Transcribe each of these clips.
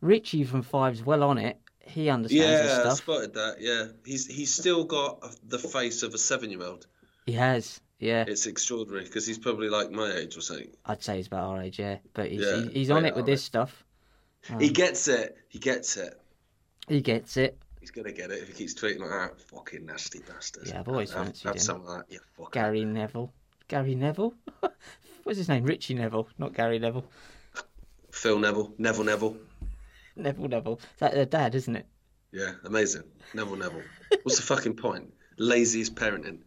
Richie from Five's well on it. He understands Yeah, stuff. spotted that. Yeah, he's he's still got the face of a seven-year-old. He has. Yeah, It's extraordinary because he's probably like my age or something. I'd say he's about our age. Yeah, but he's Yeah, he- he's on it with this age. stuff. He um, gets it. He gets it. He gets it. He's gonna get it if he keeps tweeting like that. Fucking nasty bastard. Yeah, I've always have, fancied have him. some of that. Yeah, fuck. Gary Neville. Gary Neville. What's his name? Richie Neville, not Gary Neville. Phil Neville. Neville Neville. Neville Neville. Is that their dad, isn't it? Yeah, amazing. Neville Neville. What's the fucking point? Laziest parenting.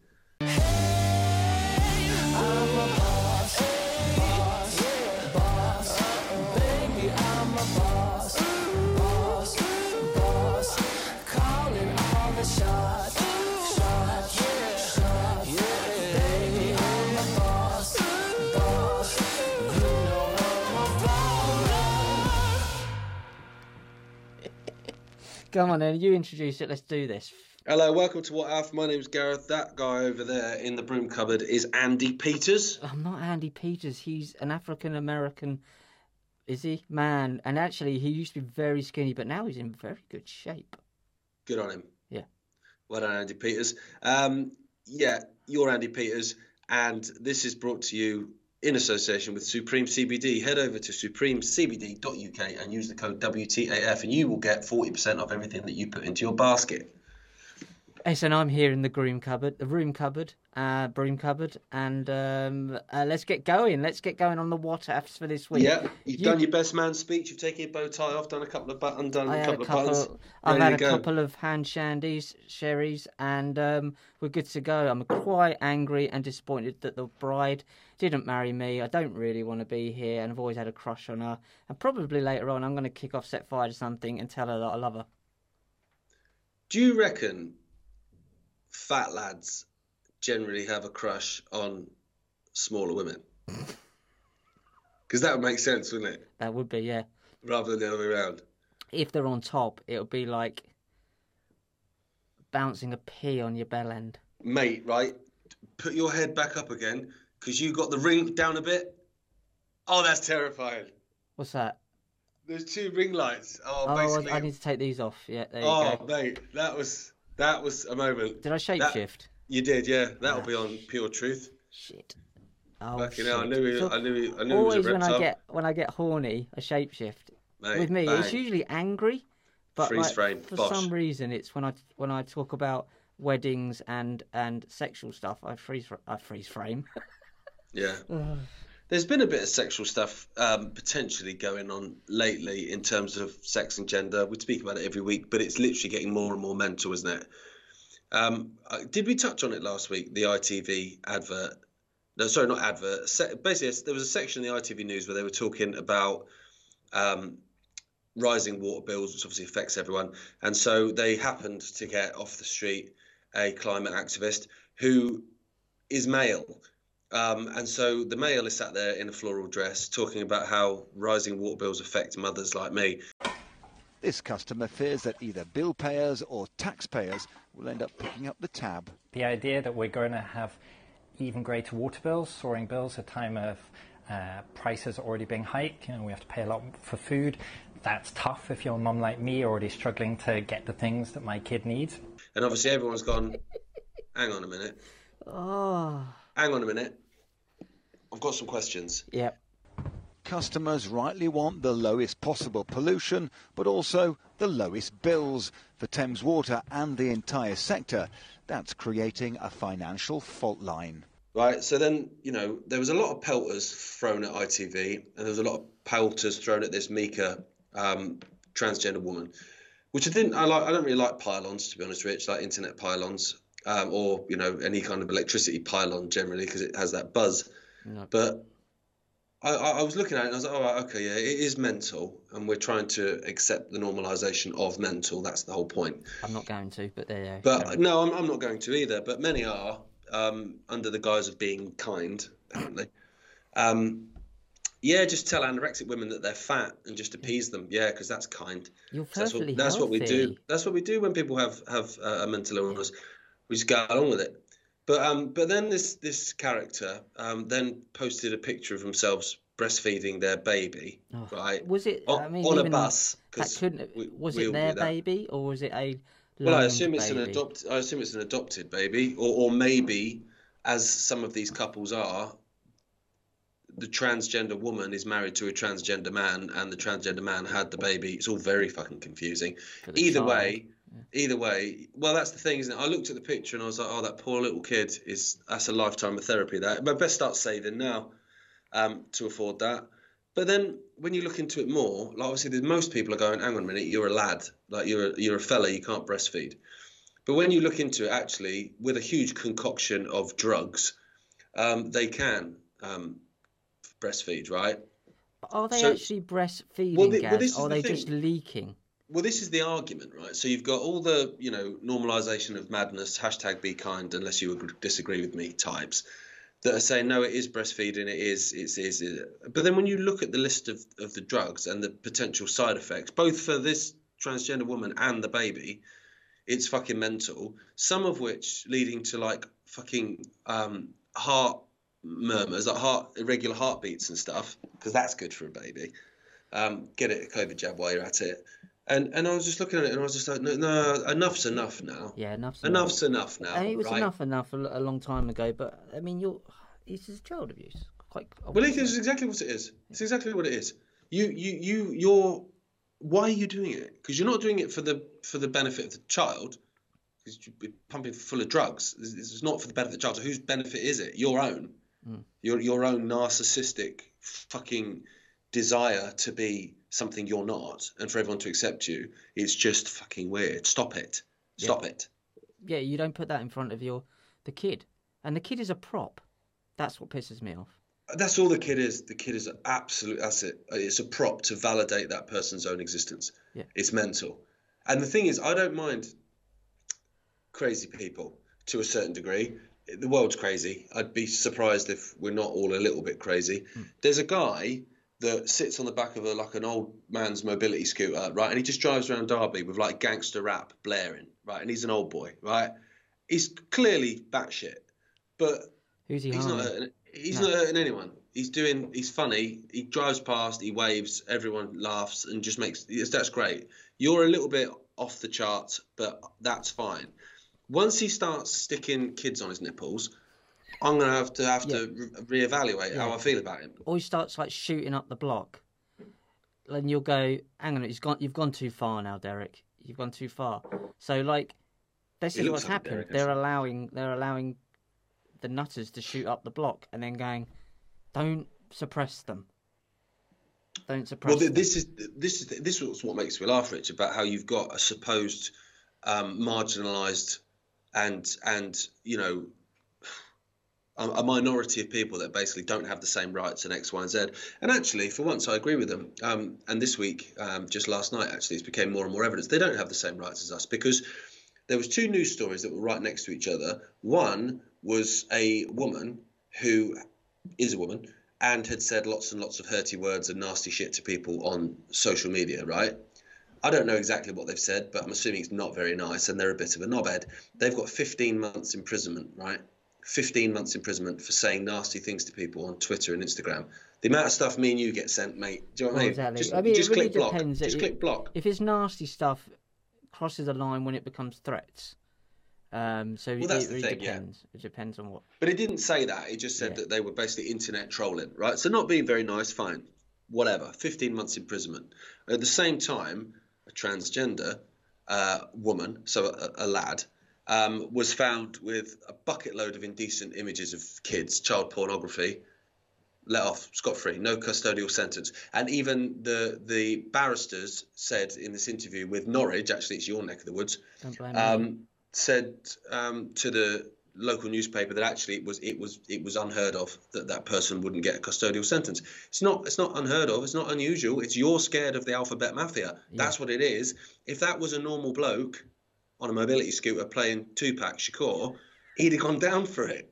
Come on, then. You introduce it. Let's do this. Hello, welcome to What Alf. My name's Gareth. That guy over there in the broom cupboard is Andi Peters. I'm not Andi Peters. He's an African American, is he? Man. And actually, he used to be very skinny, but now he's in very good shape. Good on him. Yeah. Well done, Andi Peters. Um, yeah, you're Andi Peters, and this is brought to you in association with Supreme CBD. Head over to supremecbd.uk and use the code WTAF, and you will get 40% off everything that you put into your basket. Yes, and I'm here in the groom cupboard, the room cupboard, uh, broom cupboard, and um, uh, let's get going. Let's get going on the what ifs for this week. Yeah, you've You- done your best man speech. You've taken your bow tie off, done a couple of buttons, done I a couple a of buttons. couple. I've had a go. couple of hand shandies, sherries, and um, we're good to go. I'm quite angry and disappointed that the bride didn't marry me. I don't really want to be here, and I've always had a crush on her. And probably later on, I'm going to kick off set fire to something and tell her that I love her. Do you reckon fat lads generally have a crush on smaller women? Because that would make sense, wouldn't it? That would be yeah. Rather than the other way around. If they're on top, it'll be like bouncing a pea on your bell end. Mate, right? Put your head back up again because you got the ring down a bit. Oh, that's terrifying. What's that? There's two ring lights. Oh, Oh, basically. I need to take these off. Yeah, there you oh, go. mate, that was that was a moment. Did I shapeshift? You did, yeah. That'll Ah, be on Pure Truth. Shit. Oh, Fucking hell, I shit. knew he, So- I knew he, I knew always he was a when. I get when I get horny, I shapeshift. Mate, With me, it's usually angry, but Freeze like, frame, for bosh. some reason, it's when I when I talk about weddings and and sexual stuff. I freeze I freeze frame. Yeah. There's been a bit of sexual stuff um, potentially going on lately in terms of sex and gender. We speak about it every week, but it's literally getting more and more mental, isn't it? Um, uh, did we touch on it last week? The ITV advert. No, sorry, not advert. Se- basically, there was a section in the ITV news where they were talking about um, rising water bills, which obviously affects everyone. And so they happened to get off the street a climate activist who is male. Um, and so the male is sat there in a floral dress talking about how rising water bills affect mothers like me. This customer fears that either bill payers or taxpayers will end up picking up the tab. The idea that we're going to have even greater water bills, soaring bills at a time of uh, prices already being hiked, you know, we have to pay a lot for food. That's tough if you're a mum like me, already struggling to get the things that my kid needs. And obviously everyone's gone, hang on a minute, oh, hang on a minute. I've got some questions. yep. Customers rightly want the lowest possible pollution, but also the lowest bills for Thames Water and the entire sector. That's creating a financial fault line. Right, so then, you know, there was a lot of pelters thrown at ITV, and there was a lot of pelters thrown at this Mika um, transgender woman, which I didn't. I like. I don't really like pylons, to be honest, Rich. Like internet pylons, um, or you know, any kind of electricity pylon generally, because it has that buzz. No. But I, I was looking at it and I was like, oh, okay, yeah, it is mental, and we're trying to accept the normalisation of mental. That's the whole point. I'm not going to, but there. you go. But no, I'm, I'm not going to either. But many are um, under the guise of being kind, apparently. Um, yeah, just tell anorexic women that they're fat and just appease them. Yeah, because that's kind. You're That's perfectly what, that's what we do. That's what we do when people have have uh, a mental illness. We just go along with it. But um, but then this this character um, then posted a picture of themselves breastfeeding their baby, Oh, right? Was it? on, I mean, on a bus. That couldn't. we- was it their baby or was it a? Well, I assume it's an baby? adopt. I assume it's an adopted baby, or or maybe, as some of these couples are, the transgender woman is married to a transgender man, and the transgender man had the baby. It's all very fucking confusing. Either child. way, either way. Well, that's the thing, isn't it? I looked at the picture and I was like, oh, that poor little kid is. That's a lifetime of therapy. That I best start saving now, um, to afford that. But then when you look into it more, like obviously, there's, most people are going, "Hang on a minute, you're a lad, like you're a, you're a fella, you can't breastfeed." But when you look into it, actually, with a huge concoction of drugs, um, they can um, breastfeed, right? Are they So- actually breastfeeding, Well, the- well, Gaz, or are the they just leaking? Well, this is the argument, right? So you've got all the, you know, normalization of madness, hashtag be kind, unless you agree, disagree with me types that are saying, no, it is breastfeeding, it is, it's, is. It. But then when you look at the list of, of the drugs and the potential side effects, both for this transgender woman and the baby, it's fucking mental. Some of which leading to like fucking um, heart murmurs, like heart irregular heartbeats and stuff, because that's good for a baby. Um, get it a COVID jab while you're at it. And and I was just looking at it and I was just like, no, no enough's enough now. Yeah, enough's Enough's enough now. And it was right? enough enough a, a long time ago, but I mean, you're it's just child abuse. Quite. Well, it is exactly what it is. It's exactly what it is. You you you you're. Why are you doing it? Because you're not doing it for the for the benefit of the child. Because you're pumping full of drugs. This is not for the benefit of the child. So whose benefit is it? Your own. Mm. Your your own narcissistic fucking desire to be something you're not, and for everyone to accept you. It's just fucking weird. Stop it. Stop it. yeah, you don't put that in front of your the kid, and the kid is a prop. That's what pisses me off. That's all the kid is. The kid is an absolute. That's it. It's a prop to validate that person's own existence. Yeah. It's mental. And the thing is, I don't mind crazy people to a certain degree. The world's crazy. I'd be surprised if we're not all a little bit crazy. Hmm. There's a guy that sits on the back of a like an old man's mobility scooter, right? And he just drives around Derby with like gangster rap blaring, right? And he's an old boy, right? He's clearly batshit, but Who's he He's not hurting. He's No. not hurting anyone. He's doing. He's funny. He drives past. He waves. Everyone laughs and just makes. That's great. You're a little bit off the charts, but that's fine. Once he starts sticking kids on his nipples, I'm gonna have to have to re- reevaluate how I feel about him. or he starts like shooting up the block, and you'll go, "Hang on, he's gone. You've gone too far now, Derek. You've gone too far." So like, this is what's like happened. Derek, they're allowing they're allowing the nutters to shoot up the block, and then going, "Don't suppress them. Don't suppress Well, th- them." this is this is this is what makes me laugh, Rich, about how you've got a supposed um, marginalised and and you know a, minority of people that basically don't have the same rights in X, Y, and Z. And actually, for once, I agree with them. Um, and this week, um, just last night, actually, it's became more and more evidence they don't have the same rights as us because there was two news stories that were right next to each other. One was a woman who is a woman and had said lots and lots of hurty words and nasty shit to people on social media, right? I don't know exactly what they've said, but I'm assuming it's not very nice and they're a bit of a knobhead. They've got 15 months imprisonment, right? 15 months imprisonment for saying nasty things to people on Twitter and Instagram. The amount of stuff me and you get sent, mate. Do you know what I mean? exactly. Just, I mean, it really click block. Just It- click block. if it's nasty stuff, crosses a line when it becomes threats. Um, so Well, it the really thing, yeah. depends. It depends on what. But it didn't say that. It just said Yeah. that they were basically internet trolling, right? So not being very nice, fine, whatever. Fifteen months imprisonment. At the same time, a transgender uh, woman, so a, a lad, um, was found with a bucket load of indecent images of kids, child pornography. Let off scot free, no custodial sentence, and even the the barristers said in this interview with Norwich, actually it's your neck of the woods, Don't blame me. um, said um, to the local newspaper that actually it was it was it was unheard of that that person wouldn't get a custodial sentence. It's not it's not unheard of. It's not unusual. It's you're scared of the alphabet mafia. That's what it is. If that was a normal bloke on a mobility scooter playing Tupac Shakur, he'd have gone down for it.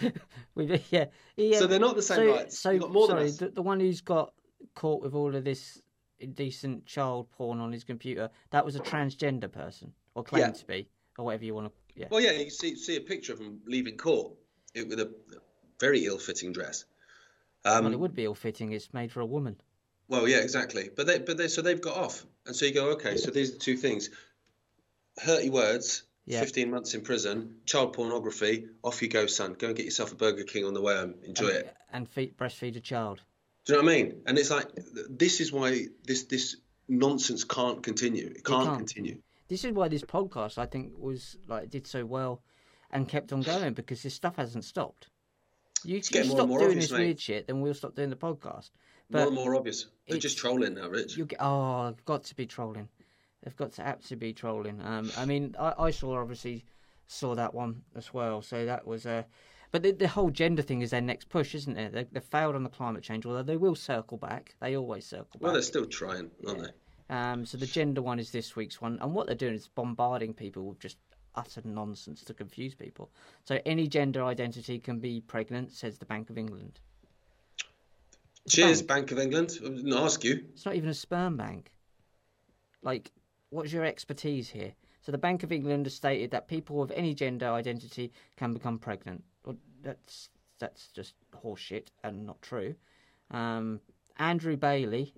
We- yeah, yeah. So they're not the same so, rights. So You've got more than sorry, the, the one who's got caught with all of this indecent child porn on his computer, that was a transgender person, or claimed Yeah. to be, or whatever you want to. Yeah. Well, yeah, you see see a picture of him leaving court it, with a very ill-fitting dress. Um, well, it would be ill fitting. It's made for a woman. Well, yeah, exactly. But they, but they, so they've got off, and so you go, okay. So these are the two things: hurty words, Yeah. fifteen months in prison, child pornography. Off you go, son. Go and get yourself a Burger King on the way home. Enjoy and, it. And feed, breastfeed a child. Do you know what I mean? And it's like this is why this this nonsense can't continue. It can't, can't. continue. This is why this podcast, I think, was like did so well and kept on going because this stuff hasn't stopped. You, you stop more doing obvious, this mate. weird shit, then we'll stop doing the podcast. more But and more obvious. They're just trolling now, Rich. you get oh, got to be trolling. They've got to absolutely be trolling. Um, I mean, I, I saw obviously saw that one as well. So that was Uh, but the, the whole gender thing is their next push, isn't it? They, they failed on the climate change, although they will circle back. They always circle back. Well, they're still trying, aren't they? Um, so the gender one is this week's one, and what they're doing is bombarding people with just utter nonsense to confuse people. So any gender identity can be pregnant, says the Bank of England. Cheers, bank. Bank of England. I didn't ask you. It's not even a sperm bank. Like, what's your expertise here? So the Bank of England has stated that people of any gender identity can become pregnant. Well, that's that's just horseshit and not true. Um, Andrew Bailey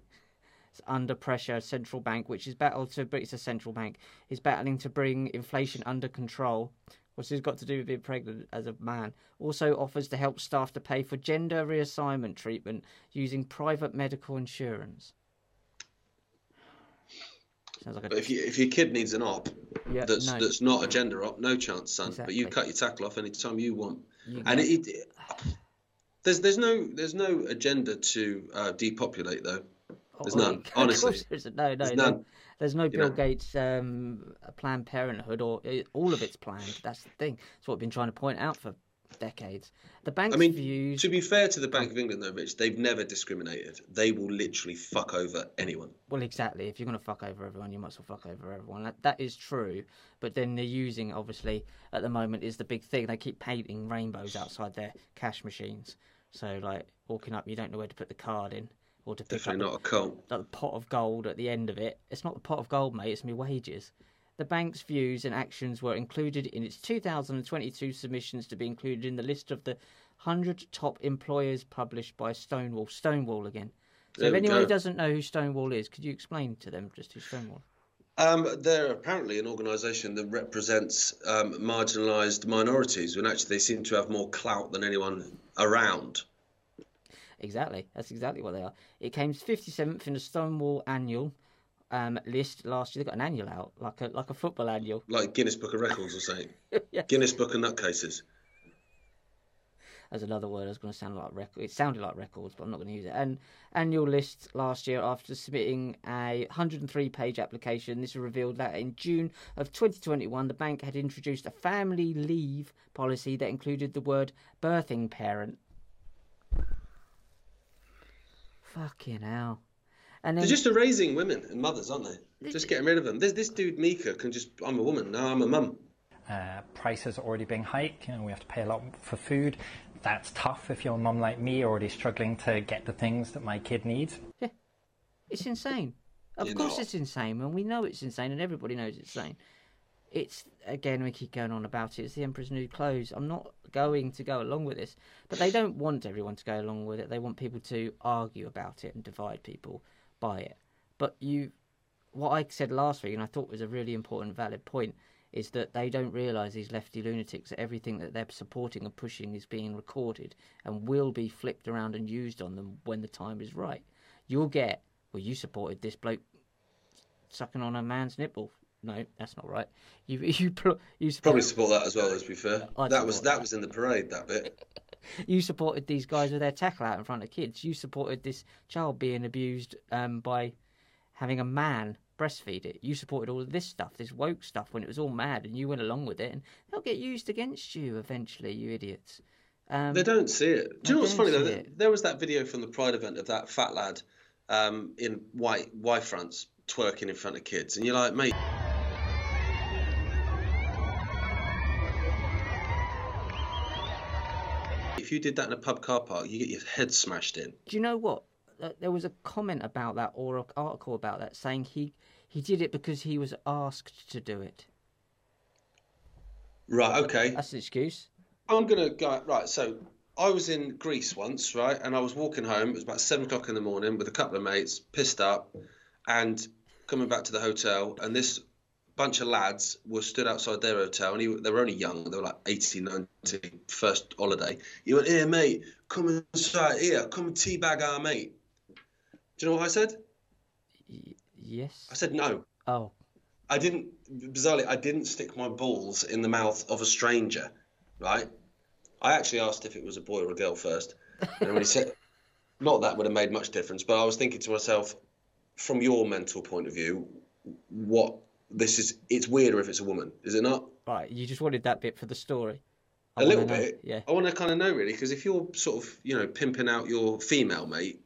is under pressure. Central bank, which is battled to, but it's a central bank, is battling to bring inflation under control. What's this got to do with being pregnant as a man? Also offers to help staff to pay for gender reassignment treatment using private medical insurance. Sounds like a But if you if your kid needs an op yeah, that's no, that's not a gender op, no chance, son. But you cut your tackle off anytime you want. you And it, it there's there's no there's no agenda to uh, depopulate though. there's Oh, none, honestly. there isn't. No, no, There's no. none. There's no Bill know. Gates um, Planned Parenthood, or uh, all of it's planned. That's the thing. That's what I've been trying to point out for decades. The bank's I mean, views. to be fair to the Bank hmm. of England though, Rich, they've never discriminated. They will literally fuck over anyone. Well, exactly. If you're going to fuck over everyone, you might as well fuck over everyone. That, that is true. But then they're using, obviously, at the moment, is the big thing. They keep painting rainbows outside their cash machines. So, like, walking up, you don't know where to put the card in or to pick Definitely up not a cult. the, the pot of gold at the end of it. It's not the pot of gold, mate. It's my wages. The bank's views and actions were included in its 2022 submissions to be included in the list of the 100 top employers published by Stonewall. Stonewall again. So There if anyone who doesn't know who Stonewall is, could you explain to them just who Stonewall? Um, they're apparently an organisation that represents um, marginalised minorities, when actually they seem to have more clout than anyone around. Exactly. That's exactly what they are. It came 57th in the Stonewall annual um, list last year. They got an annual out, like a like a football annual. Like Guinness Book of Records or something. Yeah. Guinness Book of Nutcases. As another word, I was going to sound like record. It sounded like records, but I'm not going to use it. And annual list last year, after submitting a 103-page application, this revealed that in June of 2021, the bank had introduced a family leave policy that included the word birthing parent. Fucking hell! And then They're just erasing women and mothers, aren't they? Just getting rid of them. This, this dude Mika can just. I'm a woman now. I'm a mum. Uh, prices are already being hiked. You know, we have to pay a lot for food. That's tough if you're a mum like me, already struggling to get the things that my kid needs. Yeah. It's insane. Of You're course, not. it's insane, and we know it's insane, and everybody knows it's insane. It's again, we keep going on about it. It's the emperor's new clothes. I'm not going to go along with this, but they don't want everyone to go along with it. They want people to argue about it and divide people by it. But you, what I said last week, and I thought was a really important, valid point, is that they don't realise these lefty lunatics that everything that they're supporting and pushing is being recorded and will be flipped around and used on them when the time is right. You'll get, well, you supported this bloke sucking on a man's nipple. No, that's not right. You you you Probably support, support that as well. Let's be fair. I'd that was that that. was in the parade. That bit. you supported these guys with their tackle out in front of kids. You supported this child being abused um, by having a man breastfeed it. You supported all of this stuff, this woke stuff, when it was all mad, and you went along with it, and they'll get used against you eventually, you idiots. Um, They don't see it. Do you know what's funny though? There- it. There was that video from the Pride event of that fat lad um, in white Y fronts twerking in front of kids, and you're like, mate. If you did that in a pub car park, you get your head smashed in. Do you know what? There was a comment about that or an article about that saying he he did it because he was asked to do it. Right. Okay. That's an excuse. I'm gonna go right. So I was in Greece once, right, and I was walking home. It was about seven o'clock in the morning with a couple of mates, pissed up, and coming back to the hotel. And this bunch of lads were stood outside their hotel, and he, they were only young. They were like 18, 19, first holiday. He went, "Here, mate, come inside here, come teabag our mate." Do you know what I said? Y- yes. I said no. Oh. I didn't. Bizarrely, I didn't stick my balls in the mouth of a stranger, right? I actually asked if it was a boy or a girl first, and when he said, not that would have made much difference, but I was thinking to myself, from your mental point of view, what this is, it's weirder if it's a woman, is it not? Right. You just wanted that bit for the story. I A little know. bit. Yeah. I want to kind of know really, because if you're sort of, you know, pimping out your female mate,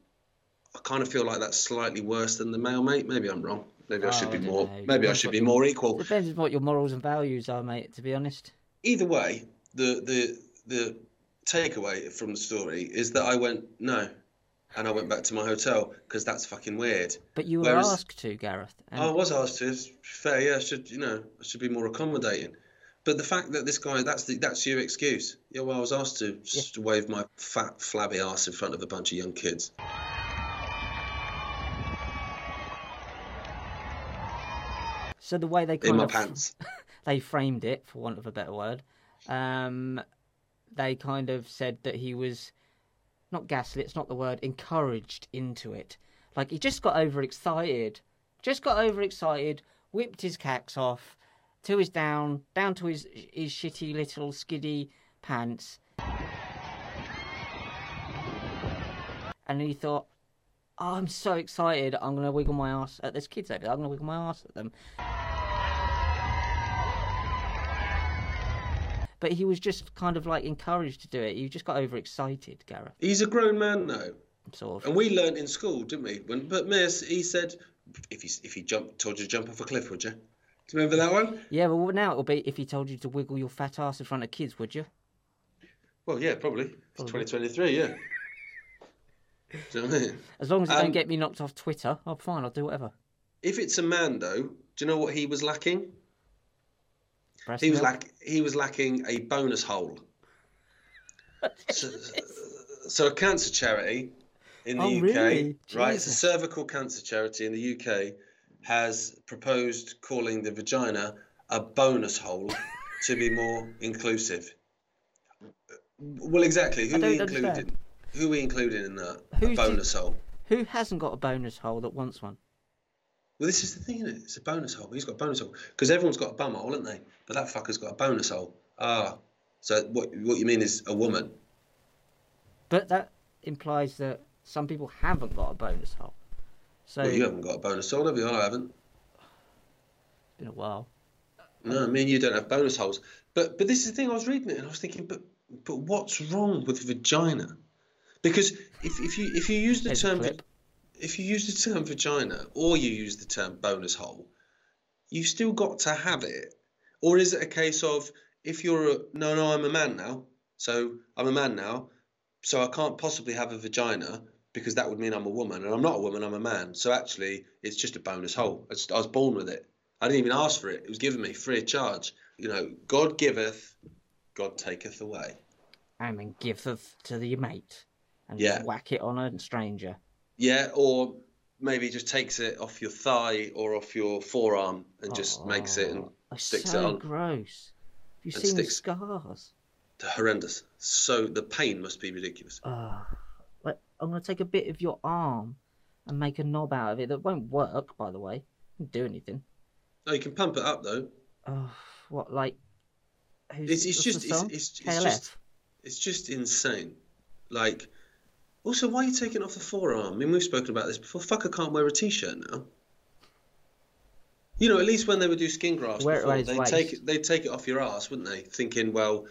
I kind of feel like that's slightly worse than the male mate. Maybe I'm wrong. Maybe I Oh, should be oh, don't more. know. Maybe I should be more equal. Depends on what your morals and values are, mate. To be honest. either way, the the the takeaway from the story is that I went no, and I went back to my hotel because that's fucking weird. But you were Whereas- asked to, Gareth. And I was asked to. It's fair, yeah. I should you know I should be more accommodating. But the fact that this guy that's the, that's your excuse. Yeah, well, I was asked to just wave my fat flabby ass in front of a bunch of young kids. So the way they kind In my of pants. they framed it, for want of a better word, um, they kind of said that he was not gaslit. It's not the word. Encouraged into it. Like he just got overexcited. Just got overexcited. Whipped his cacks off to his down, down to his his shitty little skiddy pants. And he thought, oh, I'm so excited. I'm gonna wiggle my ass at this kids over there. I'm gonna wiggle my ass at them. But he was just kind of like encouraged to do it. He just got overexcited, Gareth. He's a grown man now. Sort of. And we learnt in school, didn't we? When but Miss, he said, if he if he jumped, told you to jump off a cliff, would you? Do you remember that one? Yeah, well now it'll be if he told you to wiggle your fat ass in front of kids, would you? Well, yeah, probably. It's 2023, yeah. Do you know what I mean? As long as it Um, don't get me knocked off Twitter, I'm fine. I'll do whatever. If it's a man, though, do you know what he was lacking? He was lack he was lacking a bonus hole. so, so a cancer charity in the Oh, UK, really? right? It's a cervical cancer charity in the UK has proposed calling the vagina a bonus hole to be more inclusive. Well, exactly. Who we included? understand. Who we included in that? Who's a bonus hole. Who hasn't got a bonus hole that wants one? Well, this is the thing, isn't it? It's a bonus hole. He's got a bonus hole because everyone's got a bum hole, haven't they? But that fucker's got a bonus hole. Ah, so what? What you mean is a woman? But that implies that some people haven't got a bonus hole. So Well, you haven't got a bonus hole, have you? I haven't. it's been a while. No, I mean you don't have bonus holes. But but this is the thing. I was reading it and I was thinking, but but what's wrong with vagina? Because if if you if you use the term. If you use the term vagina or you use the term bonus hole, you've still got to have it. Or is it a case of if you're a no no I'm a man now, so I'm a man now, so I can't possibly have a vagina because that would mean I'm a woman and I'm not a woman I'm a man. So actually it's just a bonus hole. I, was born with it. I didn't even ask for it. It was given me free of charge. You know, God giveth, God taketh away. And then give the to the mate and Yeah. whack it on a stranger. Yeah, or maybe just takes it off your thigh or off your forearm and just makes it and sticks so it on. gross. Have you And seen the sticks- scars? Horrendous. So the pain must be ridiculous. Oh, I'm gonna take a bit of your arm and make a knob out of it. That won't work, by the way. Won't do anything. No, you can pump it up though. Oh, what like? Who's, It's, it's just the it's, it's, it's just it's just insane. Like, also, why are you taking off the forearm? I mean, we've spoken about this before. Fucker can't wear a t-shirt now. You know, at least when they would do skin grafts Wear it before, around his they waist. take it, they take it off your ass, wouldn't they? Thinking, well,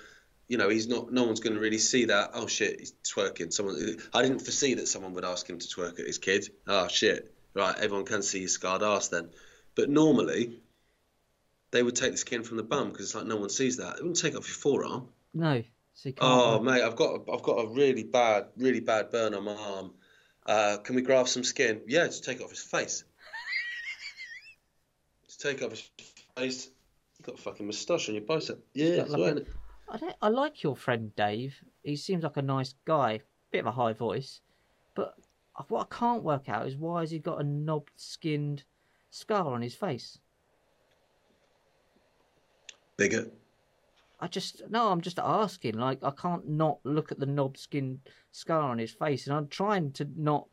you know, he's not. No one's going to really see that. Oh shit, he's twerking. Someone. I didn't foresee that someone would ask him to twerk at his kid. Oh shit. Right, everyone can see his scarred ass then. But normally, they would take the skin from the bum because it's like no one sees that. They wouldn't take off your forearm. No, so. Oh mate, I've got I've got a really bad, really bad burn on my arm. Uh, can we graft some skin? Yeah, just take it off his face. just take it off his face. You got a fucking moustache on your bicep. Yeah, like right. I don't, I like your friend Dave. He seems like a nice guy. Bit of a high voice, but what I can't work out is why has he got a knob-skinned scar on his face? Bigger. I just no, I'm just asking. Like I can't not look at the knob-skinned scar on his face, and I'm trying to not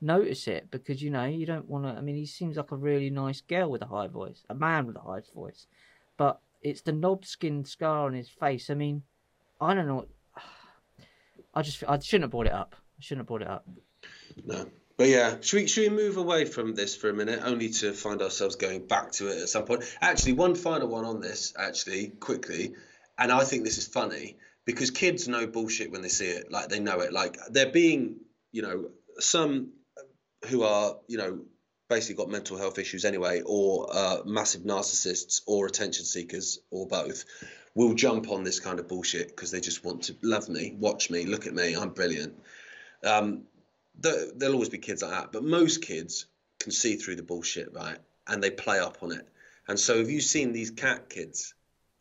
notice it because you know you don't want to. I mean, he seems like a really nice girl with a high voice, a man with a high voice, but it's the knob-skinned scar on his face. I mean, I don't know. I just I shouldn't have brought it up. I shouldn't have brought it up. No. But yeah, should we should we move away from this for a minute, only to find ourselves going back to it at some point? Actually, one final one on this, actually, quickly, and I think this is funny because kids know bullshit when they see it, like they know it, like they're being, you know, some who are, you know, basically got mental health issues anyway, or uh, massive narcissists, or attention seekers, or both, will jump on this kind of bullshit because they just want to love me, watch me, look at me, I'm brilliant. Um, the, there'll always be kids like that, but most kids can see through the bullshit, right? And they play up on it. And so, have you seen these cat kids,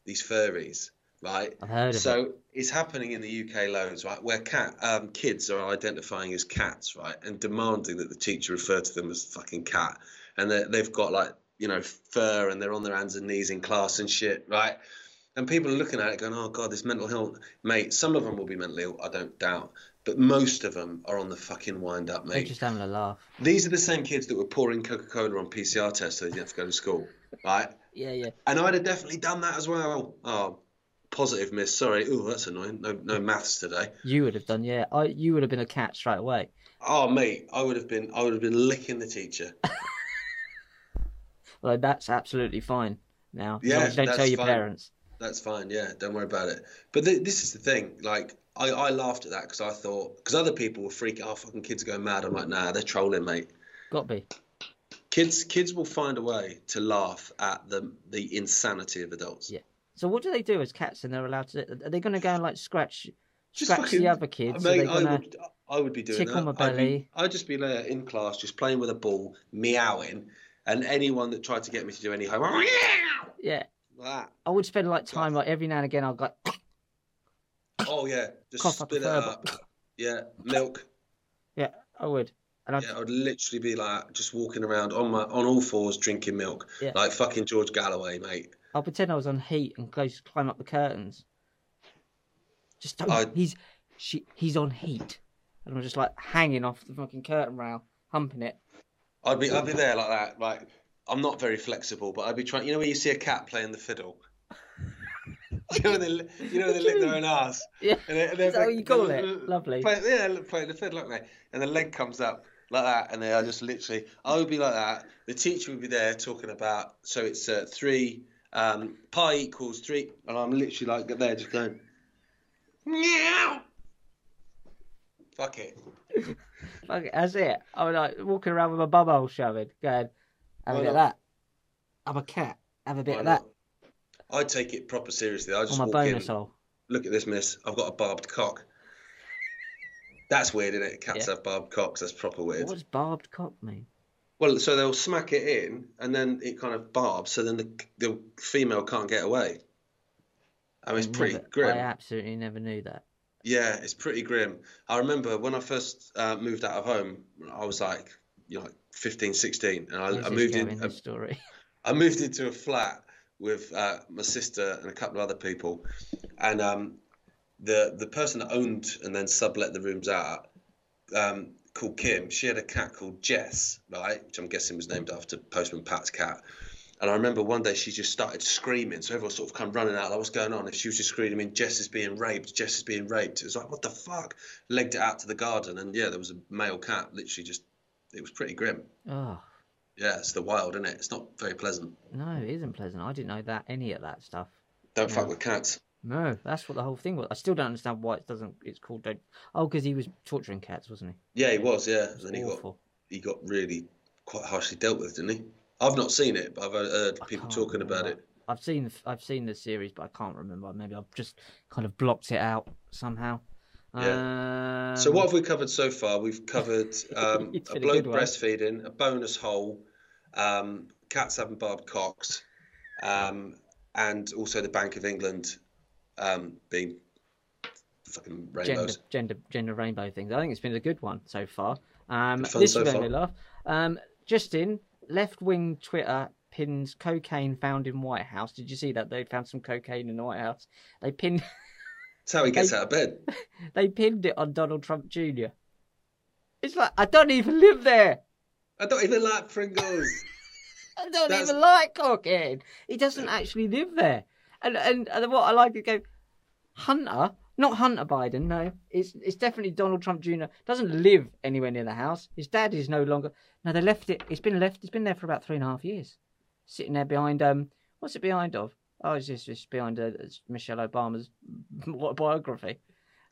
these furries, right? I've heard of so it. it's happening in the UK loads, right? Where cat um, kids are identifying as cats, right, and demanding that the teacher refer to them as fucking cat, and they- they've got like you know fur, and they're on their hands and knees in class and shit, right? And people are looking at it going, "Oh God, this mental health, mate." Some of them will be mentally ill, I don't doubt, but most of them are on the fucking wind up, They're mate. just having a laugh. These are the same kids that were pouring Coca Cola on PCR tests so they didn't have to go to school, right? Yeah, yeah. And I'd have definitely done that as well. Oh, positive miss. Sorry. Oh, that's annoying. No, no maths today. You would have done, yeah. I you would have been a cat straight away. Oh, mate, I would have been. I would have been licking the teacher. Well, that's absolutely fine now. Yeah, don't tell your fine. parents. That's fine. Yeah, don't worry about it. But th- this is the thing. Like, I, I laughed at that because I thought because other people were freaking. Oh, fucking kids are going mad. I'm like, nah, they're trolling, mate. Got to be. Kids, kids will find a way to laugh at the the insanity of adults. Yeah. So what do they do as cats? And they're allowed to? Are they going to go and like scratch, Just scratch fucking- the other kids? Mate, I would, I would be doing tickle that. my I'd, be, belly? I'd just be there in class, just playing with a ball, meowing, and anyone that tried to get me to do any homework, oh, Yeah. like. I would spend like time like every now and again. I'll go. Oh yeah, just Cough spit it up. Yeah, milk. Yeah, I would. And I'd, Yeah, I'd literally be like just walking around on my on all fours drinking milk, Yeah. like fucking George Galloway, mate. I'll pretend I was on heat and to climb up the curtains. Just don't. I- He's she. He's on heat, and I'm just like hanging off the fucking curtain rail, humping it. I'd be I'd be there like that. Like I'm not very flexible, but I'd be trying. You know when you see a cat playing the fiddle. you know when they you know when they lick their own ass. Yeah. And they, and Is that what you call it? Lovely. Play, yeah, look, play the fiddle, aren't they? And the leg comes up like that, and they are just literally. I would be like that. The teacher would be there talking about. So it's uh, three. Um, pi equals three, and I'm literally like there, just going. Meow. Fuck it. Fuck it, that's it. I was like walking around with my bum hole shoving, going, have a bit of that. I'm a cat. Have a bit Why of that not? I take it proper seriously. I just on my walk bonus in. hole. Look at this, miss. I've got a barbed cock. That's weird, isn't it? Cats Yeah. have barbed cocks. That's proper weird. What does barbed cock mean? Well, so they'll smack it in, and then it kind of barbs, so then the the female can't get away. I mean, it's pretty Never- grim. I absolutely never knew that. Yeah, it's pretty grim. I remember when I first uh, moved out of home, I was like, you know, like 15, 16, and I, I moved in. story. I moved into a flat with uh, my sister and a couple of other people, and um, the the person that owned and then sublet the rooms out, um, called Kim. She had a cat called Jess, right, which I'm guessing was named after Postman Pat's cat. And I remember one day she just started screaming, so everyone sort of come running out. Like, what's going on? If she was just screaming, Jess is being raped, Jess is being raped. It was like, what the fuck? Legged it out to the garden, and yeah, there was a male cat. Literally, just it was pretty grim. Oh, Yeah, it's the wild, isn't it? It's not very pleasant. no, it isn't pleasant. I didn't know that any of that stuff. Don't fuck with cats. No, that's what the whole thing was. I still don't understand why it doesn't. It's called don't. Oh, because he was torturing cats, wasn't he? Yeah, he was. Yeah, It's and he got awful. he got really quite harshly dealt with, didn't he? I've not seen it, but I've heard I people can't talking about it. I've seen I've seen the series, but I can't remember. Maybe I've just kind of blocked it out somehow. Yeah. Um, So what have we covered so far? We've covered um, a been a bloke breastfeeding, a bonus hole, um, cats having barbed cocks, um, and also the Bank of England um, being fucking gender, rainbows. gender, gender rainbow things. I think it's been a good one so far. Um, this so made me laugh. Um, Justin, left wing Twitter pins cocaine found in White House. Did you see that? They found some cocaine in the White House. They pinned That's how he gets Hey. out of bed. they pinned it on Donald Trump Jr. It's like I don't even live there. I don't even like Pringles. I don't That's- even like cocaine. He doesn't actually live there. And and, and what I like is go Hunter, not Hunter Biden. No, it's it's definitely Donald Trump Jr. Doesn't live anywhere near the house. His dad is no longer. No, they left it. It's been left. It's been there for about three and a half years, sitting there behind. Um, what's it behind of? Oh, it's just, just behind uh, Michelle Obama's biography.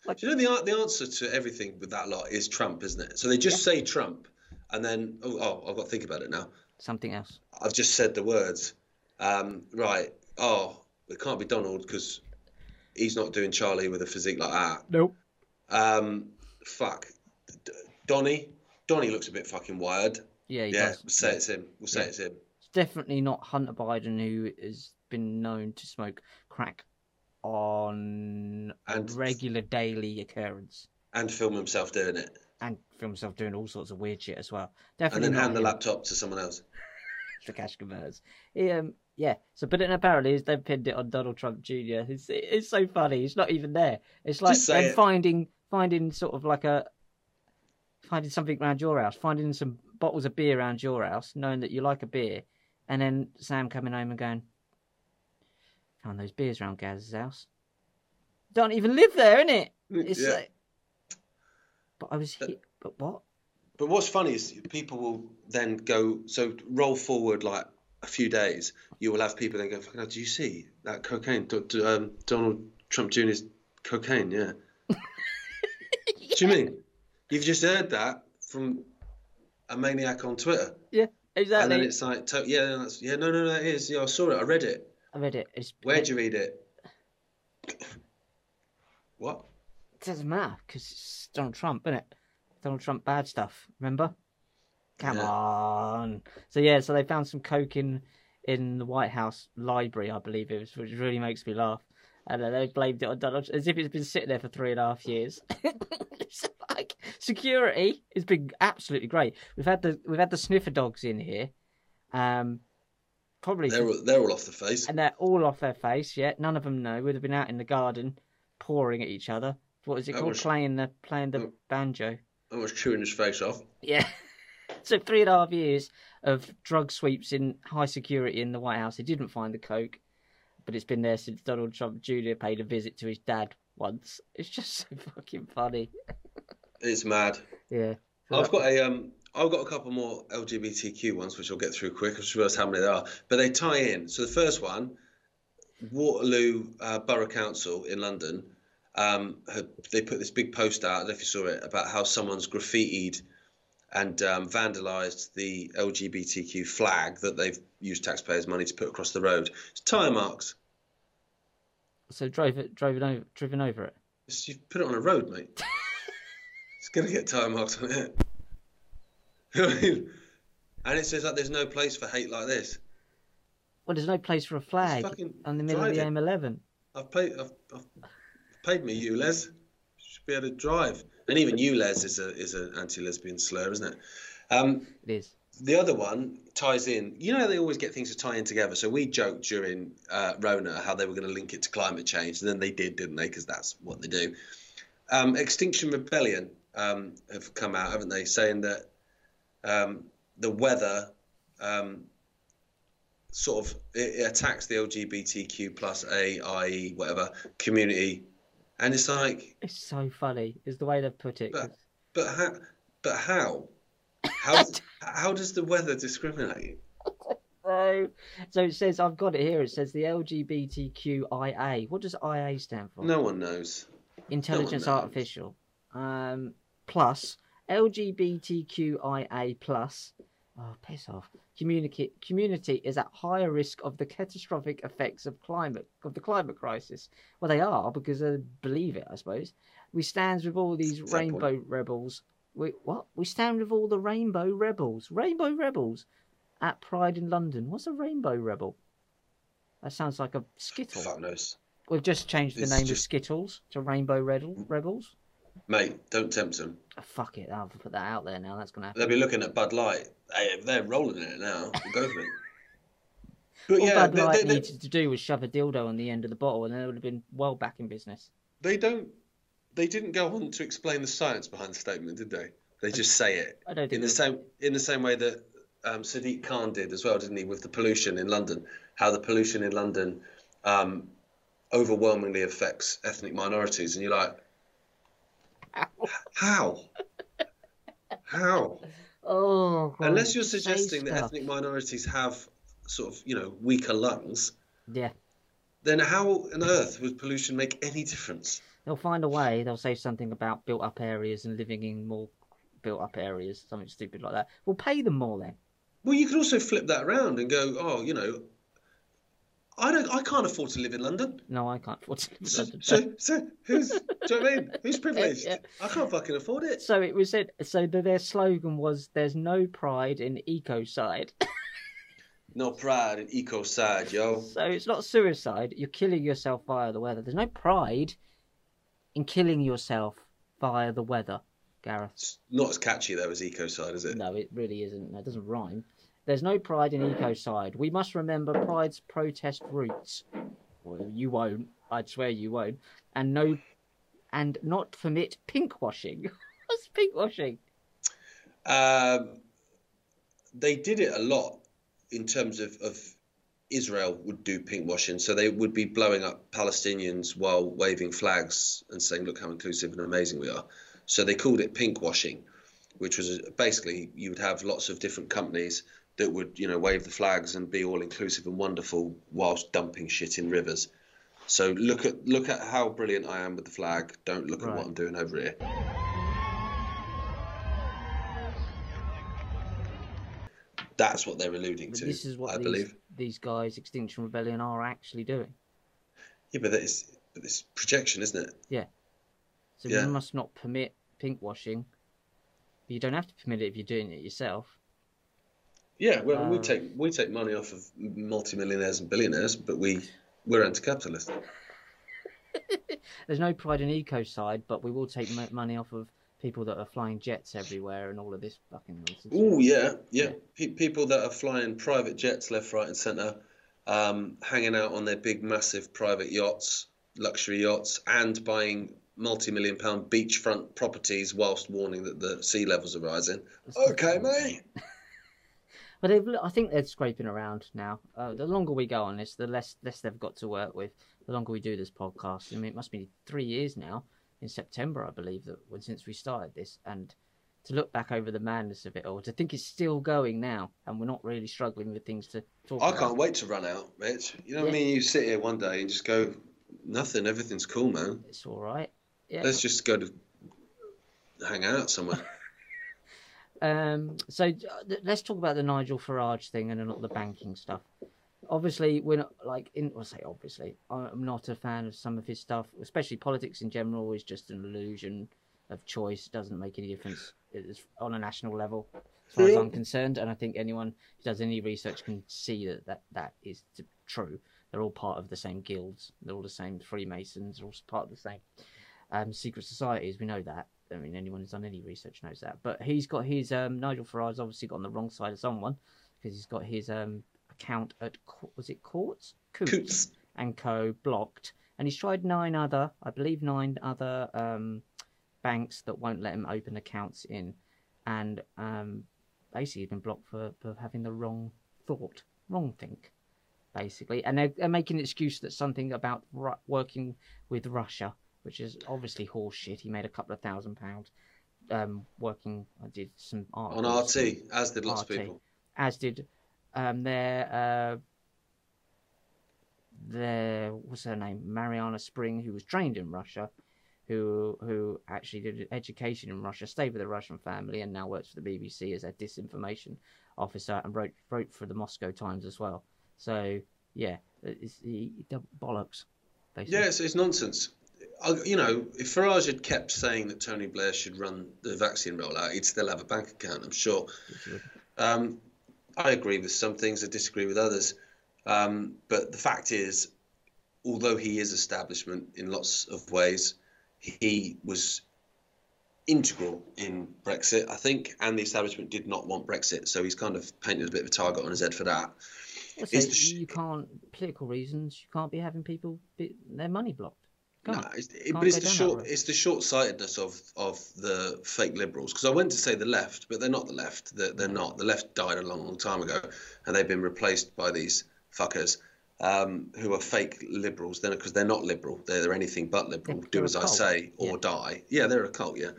Do you know the the answer to everything with that lot is Trump, isn't it? So they just say Trump, and then oh, oh, I've got to think about it now. Something else. I've just said the words. Um, right. Oh, it can't be Donald because he's not doing Charlie with a physique like that. Nope. Um, fuck. D- Donny. Donny looks a bit fucking wired. Yeah, he yeah, does. we'll say it's him. We'll say Yeah. it's him. It's definitely not Hunter Biden, who has been known to smoke crack on And- a regular daily occurrence And film himself doing it. and film himself doing all sorts of weird shit as well. Definitely. And then not hand the laptop to someone else. the cash converters. He, um, yeah. So, but then apparently they've pinned it on Donald Trump Jr. It's it's so funny. He's not even there. It's like them it. finding finding sort of like a finding something around your house, finding some bottles of beer around your house, knowing that you like a beer, and then Sam coming home and going, "Found those beers around Gaz's house. Don't even live there, innit? Mm, it's Yeah. like, but I was here. But what? But what's funny is people will then go so roll forward like a few days. You will have people then go, "Fucking hell, "Do you see that cocaine? Do, do, um, Donald Trump Jr.'s cocaine? Yeah." What do you mean? You've just heard that from a maniac on Twitter, Yeah, exactly. and then it's like, to- "Yeah, that's, yeah, no, no, that is. Yeah, I saw it. I read it. I read it. It's, Where'd you read it? What? It doesn't matter because it's Donald Trump, isn't it? Donald Trump bad stuff. Remember? Come Yeah. on. So yeah, so they found some coke in in the White House library, I believe it was, which really makes me laugh. And then they blamed it on Donald, as if it's been sitting there for three and a half years. like security has been absolutely great. We've had the we've had the sniffer dogs in here, um, probably They're all, they're all off the face. and they're all off their face. Yet none of them know. Would have been out in the garden, pouring at each other. What is it That called? was- Playing the playing the Oh. banjo. I was chewing his face off. Yeah. so three and a half years of drug sweeps in high security in the White House. They didn't find the coke, but it's been there since Donald Trump Jr. paid a visit to his dad once. It's just so fucking funny. It's mad. Yeah. I've got a um, I've got a couple more LGBTQ ones which I'll get through quick. I just realised how many there are, but they tie in. So the first one, Waterloo uh, Borough Council in London, um, had, they put this big post out. I don't know if you saw it about how someone's graffitied and um, vandalised the LGBTQ flag that they've used taxpayers' money to put across the road. It's tyre marks. So drove it, drove it over, driven over it. It's, you've put it on a road, mate. it's gonna get tyre marks on it. And it says like there's no place for hate like this. Well, there's no place for a flag on the middle of the it. M11. I've paid. I've, I've paid me, you Les. Should be able to drive. And even you, Les, is a is an anti-lesbian slur, isn't it? Um, It is. the other one ties in. You know, they always get things to tie in together. So we joked during uh, Rona how they were going to link it to climate change, and then they did, didn't they? Because that's what they do. Um, Extinction Rebellion um, have come out, haven't they, saying that um, the weather um, sort of it, it attacks the LGBTQ plus A, I, whatever community, and it's like, It's so funny. Is the way they've put it. 'cause- but how? But how? How, how does the weather discriminate? So, so it says I've got it here. It says the LGBTQIA. What does IA stand for? No one knows. Intelligence no one knows. Artificial. Um, plus LGBTQIA plus. Oh, piss off. Community community is at higher risk of the catastrophic effects of climate of the climate crisis. Well, they are because they believe it, I suppose. We stands with all these Fair point. rainbow rebels. We what? We stand with all the rainbow rebels. Rainbow rebels at Pride in London. What's a rainbow rebel? That sounds like a skittle. Fuck knows. We've just changed the It's name of Skittles to Rainbow Rebel, Rebels. Mate, don't tempt them. Oh, fuck it, I'll put that out there now. That's gonna happen. They'll be looking at Bud Light. Hey, they're rolling in it now. Go for it. But All yeah, Bud they, Light they, they, needed to do was shove a dildo on the end of the bottle, and then it would have been well back in business. they don't. They didn't go on to explain the science behind the statement, did they? They just say it I don't in the same in the same way that um, Sadiq Khan did as well, didn't he? With the pollution in London, how the pollution in London um, overwhelmingly affects ethnic minorities, and you're like, how? How? Oh, God, Unless you're suggesting that ethnic minorities have sort of, you know, weaker lungs, Yeah, then how on earth would pollution make any difference? they'll find a way. They'll say something about built-up areas and living in more built-up areas, something stupid like that. We'll pay them more then. Well, you could also flip that around and go, oh, you know, I don't, I can't afford to live in London. No, I can't afford to. live in So, London. so, so who's, do you know I mean? Who's privileged? Yeah. I can't fucking afford it. So it was said. So the, their slogan was, "There's no pride in ecocide." No pride in ecocide, yo. so it's not suicide. You're killing yourself via the weather. There's no pride in killing yourself via the weather, Gareth. It's not as catchy though as ecocide, is it? No, it really isn't. It doesn't rhyme. There's no pride in ecocide. We must remember pride's protest roots. Well, you won't. I'd swear you won't. And no, and not permit pinkwashing. What's pinkwashing? Um, they did it a lot in terms of, of Israel would do pinkwashing. So they would be blowing up Palestinians while waving flags and saying, look how inclusive and amazing we are. So they called it pinkwashing, which was basically you would have lots of different companies that would, you know, wave the flags and be all inclusive and wonderful whilst dumping shit in rivers. So look at look at how brilliant I am with the flag. Don't look at what I'm doing over here. That's what they're alluding But to. this is what I these, believe. these guys, Extinction Rebellion, are actually doing. Yeah, but it's but it's projection, isn't it? Yeah. So Yeah. we must not permit pinkwashing. But you don't have to permit it if you're doing it yourself. Yeah, well, we Uh, take we take money off of multimillionaires and billionaires, but we we're anti-capitalist. There's no pride in ecocide, but we will take mo- money off of people that are flying jets everywhere and all of this fucking nonsense. Oh yeah, yeah. Yeah. Pe- people that are flying private jets left, right, and centre, um, hanging out on their big, massive private yachts, luxury yachts, and buying multi-million pound beachfront properties whilst warning that the sea levels are rising. Okay, mate. But I think they're scraping around now. Uh, the longer we go on this, the less less they've got to work with. The longer we do this podcast, I mean, it must be three years now. In September, I believe that when since we started this, and to look back over the madness of it all, to think it's still going now, and we're not really struggling with things to talk about. I about. can't wait to run out, Mitch. You know what I mean? You sit here one day and just go, nothing, everything's cool, man. It's all right. Yeah. Let's just go to hang out somewhere. Um, so uh, let's talk about the Nigel Farage thing and not the banking stuff. Obviously, we're not like in. Well, say obviously, I'm not a fan of some of his stuff, especially politics in general. Is just an illusion of choice. It doesn't make any difference it's on a national level, as far as I'm concerned. And I think anyone who does any research can see that that, that is t- true. They're all part of the same guilds. They're all the same Freemasons. They're all part of the same um, secret societies. We know that. I mean, anyone who's done any research knows that. But he's got his um, Nigel Farage's obviously got on the wrong side of someone because he's got his um, account at was it Courts, Coutts. and Co blocked, and he's tried nine other, I believe, nine other um, banks that won't let him open accounts in, and um, basically he's been blocked for, for having the wrong thought, wrong think, basically, and they're, they're making an excuse that something about Ru- working with Russia, which is obviously horse shit. He made a couple of thousand pounds um, working. I did some art On RT, as did lots of people. as did um, their uh, their what's her name, Marianna Spring, who was trained in Russia, who who actually did education in Russia, stayed with a Russian family, and now works for the BBC as a disinformation officer, and wrote wrote for the Moscow Times as well. So yeah, it's, bollocks. Basically. Yeah, it's, it's nonsense. You know, if Farage had kept saying that Tony Blair should run the vaccine rollout, he'd still have a bank account, I'm sure. Um, I agree with some things, I disagree with others. Um, but the fact is, although he is establishment in lots of ways, he was integral in Brexit, I think, and the establishment did not want Brexit, so he's kind of painted a bit of a target on his head for that. Well, so sh- you can't political reasons. You can't be having people be, their money blocked. No, it's, it, but it's the short it's the short sightedness of of the fake liberals. Because I went to say the left, but they're not the left. They're, they're not. The left died a long, long time ago, and they've been replaced by these fuckers um, who are fake liberals. Then because they're not liberal, they're, they're anything but liberal. They're, Do as I say or yeah. die. Yeah, they're a cult. Yeah.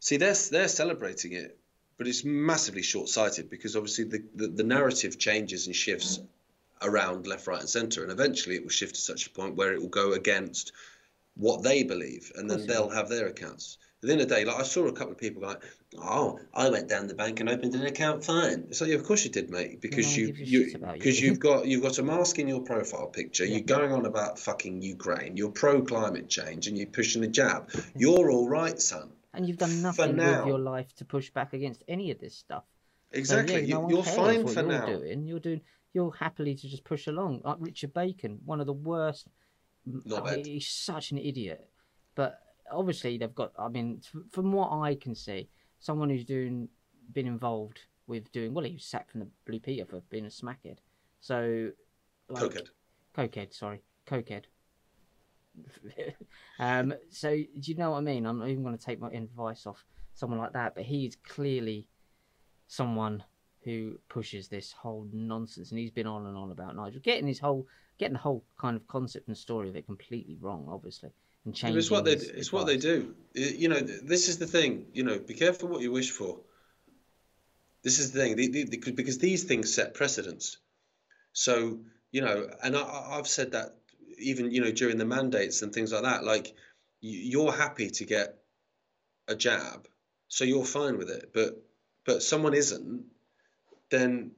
See, they're they're celebrating it, but it's massively short sighted because obviously the, the the narrative changes and shifts around left, right, and centre, and eventually it will shift to such a point where it will go against what they believe, and then they'll have their accounts. At the end of the day, like I saw a couple of people like, "Oh, I went down the bank and opened an account fine." Like, yeah, of course you did, mate, because you you because you. have got you've got a mask in your profile picture. Yeah. You're going on about fucking Ukraine. You're pro climate change, and you're pushing the jab. You're all right, son. And you've done nothing with your life to push back against any of this stuff. Exactly. So, yeah, no you're fine for you're now. Doing. You're doing. You're happily to just push along. Like Richard Bacon, one of the worst not bad. He's such an idiot. But obviously they've got. I mean, from what I can see, someone who's doing been involved with doing well. He was sacked from the Blue Peter for being a smackhead. So, like, cokehead. Cokehead, sorry, cokehead. um, so do you know what I mean? I'm not even going to take my advice off someone like that, but he's clearly someone who pushes this whole nonsense, and he's been on and on about Nigel, getting his whole getting the whole kind of concept and story of it completely wrong, obviously, and changing. It's what they it's what they do. You know, this is the thing. You know, be careful what you wish for. This is the thing, the, the, the, because these things set precedents. So you know, and I, I've said that even you know during the mandates and things like that. Like you're happy to get a jab, so you're fine with it. But but someone isn't, then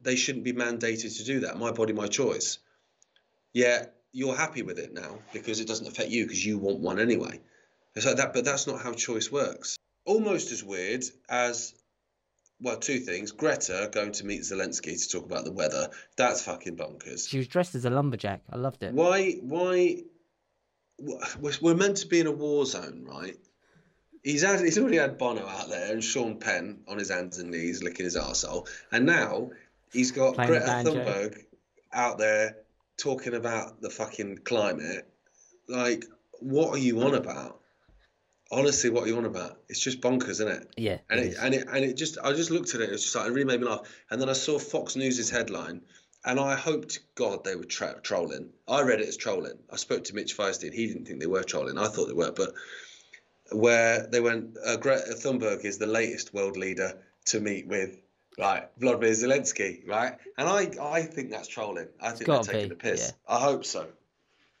they shouldn't be mandated to do that. My body, my choice yeah, you're happy with it now because it doesn't affect you because you want one anyway. It's like that, but that's not how choice works. Almost as weird as well, two things. Greta going to meet Zelensky to talk about the weather. That's fucking bonkers. She was dressed as a lumberjack. I loved it. Why? Why? We're meant to be in a war zone, right? He's had, he's already had Bono out there and Sean Penn on his hands and knees licking his arsehole. And now he's got Playing Greta Thunberg out there talking about the fucking climate, like, what are you on about? Honestly, what are you on about? It's just bonkers, isn't it? Yeah. And it, it and it and it just I just looked at it. It was just like it really made me laugh. And then I saw Fox News's headline, and I hoped God they were tra- trolling. I read it as trolling. I spoke to Mitch Feinstein. He didn't think they were trolling. I thought they were, but where they went, uh, Greta Thunberg is the latest world leader to meet with right, Vladimir Zelensky, right? And I, I think that's trolling. I think they're taking be, the piss. Yeah. I hope so.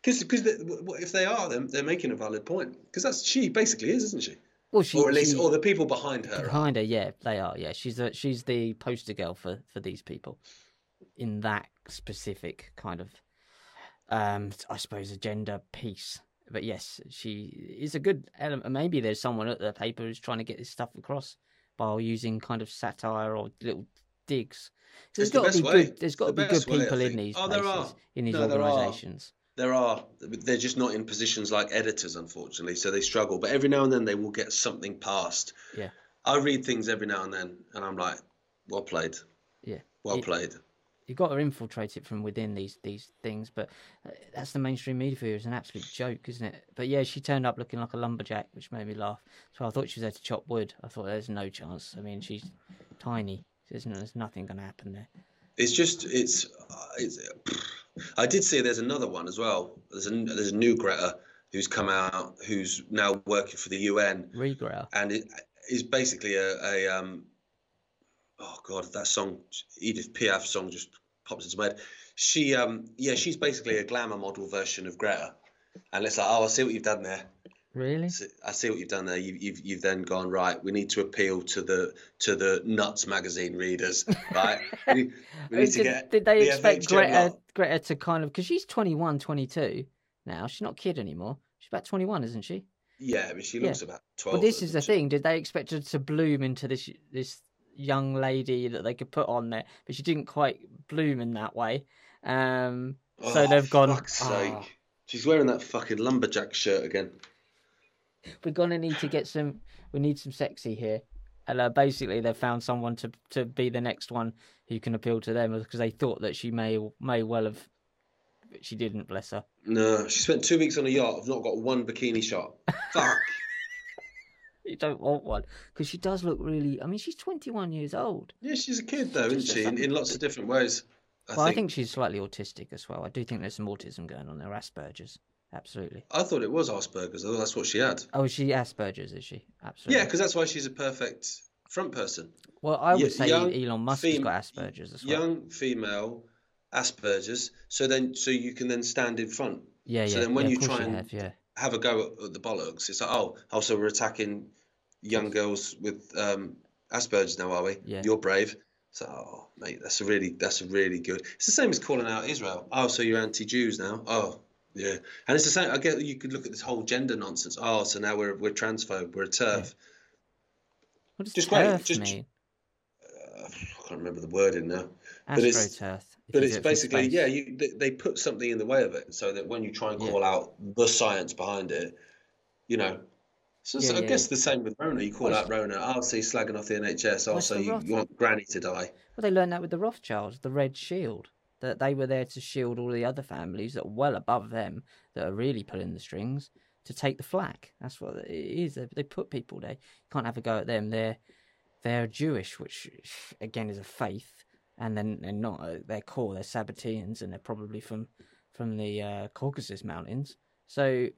Because because if they are, then they're making a valid point. Because that's she basically is, isn't she? Well, she, or at least, she, or the people behind her. Behind her, yeah, they are. Yeah, she's a, she's the poster girl for for these people in that specific kind of, um, I suppose, agenda piece. But yes, she is a good element. Maybe there's someone at the paper who's trying to get this stuff across by using kind of satire or little digs. there's got to be good. There's got to be good people way, in these oh, places, are. in these no, organisations. There are. They're just not in positions like editors, unfortunately, so they struggle. But every now and then they will get something passed. Yeah. I read things every now and then, and I'm like, well played. Yeah. Well it, played you've got to infiltrate it from within these these things. But uh, that's the mainstream media for you. It's an absolute joke, isn't it? But yeah, she turned up looking like a lumberjack, which made me laugh. So I thought she was there to chop wood. I thought there's no chance. I mean, she's tiny. There's, there's nothing going to happen there. It's just it's it's. I did see there's another one as well. There's a there's a new Greta who's come out who's now working for the UN. Regreta. And it is basically a, a um oh god, that song, Edith Piaf song, just pops into my head. She, um, yeah, she's basically a glamour model version of Greta, and it's like, oh, I see what you've done there. Really? I see what you've done there. You've, you've you've then gone right. We need to appeal to the to the Nuts magazine readers, right? we, we need did, get, did they expect Greta, Greta to kind of because she's 21, 22 now. She's not kid anymore. She's about 21, isn't she? Yeah, I mean, she looks yeah. about 12. But this is the she? thing. Did they expect her to bloom into this this young lady that they could put on there, but she didn't quite bloom in that way. Um, so oh, they've gone. Oh, She's wearing that fucking lumberjack shirt again. We're gonna need to get some. We need some sexy here. And uh, basically, they found someone to to be the next one who can appeal to them because they thought that she may may well have. But she didn't, bless her. No, she spent two weeks on a yacht. I've not got one bikini shot. Fuck. You don't want one because she does look really. I mean, she's 21 years old. Yeah, she's a kid though, isn't she? In, in lots of different ways. I well, think. I think she's slightly autistic as well. I do think there's some autism going on there. Asperger's, absolutely. I thought it was Asperger's. though. That's what she had. Oh, is she Asperger's? Is she? Absolutely. Yeah, because that's why she's a perfect front person. Well, I would y- say Elon Musk has got Asperger's as well. Young female Asperger's. So then, so you can then stand in front. yeah, yeah. so then when yeah, you try and- have, yeah. Have a go at, at the bollocks. It's like, oh, also we're attacking young girls with um, Asperger's now, are we? Yeah. You're brave. So, oh, mate, that's a really, that's a really good. It's the same as calling out Israel. Oh, so you're anti-Jews now? Oh, yeah. And it's the same. I get you could look at this whole gender nonsense. Oh, so now we're we're transphobe. We're a TERF. What does just great, TERF just- mean? Uh, I can't remember the wording now. but it's- Astroturf. But it's do it from basically, yeah, you, they, they put something in the way of it so that when you try and Yeah. call out the science behind it, you know. So, so Yeah, I guess the same with Rona. You call out Rona, I'll see slagging off the NHS. It's oh, the you, you want Granny to die. Well, they learned that with the Rothschilds, the Red Shield. That they were there to shield all the other families that are well above them, that are really pulling the strings, to take the flak. That's what it is. They, they put people there. You can't have a go at them. They're they're Jewish, which again is a faith, and then they're not at their core. They're Sabbateans, and they're probably from from the uh, Caucasus Mountains. So,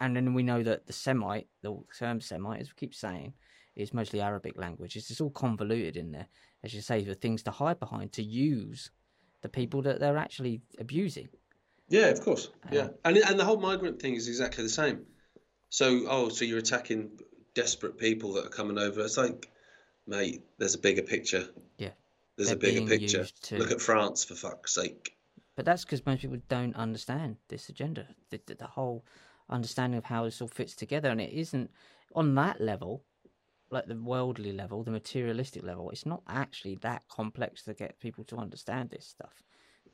and then we know that the Semite, the term Semite, as we keep saying, is mostly Arabic language. It's just all convoluted in there, as you say, for things to hide behind to use the people that they're actually abusing. Yeah, of course. Yeah, Um, and and the whole migrant thing is exactly the same. So, oh, so you're attacking desperate people that are coming over. It's like, mate, there's a bigger picture. Yeah. There's a bigger picture. to- Look at France for fuck's sake. But that's because most people don't understand this agenda, the, the, the whole understanding of how this all fits together, and it isn't on that level, like the worldly level, the materialistic level. It's not actually that complex to get people to understand this stuff.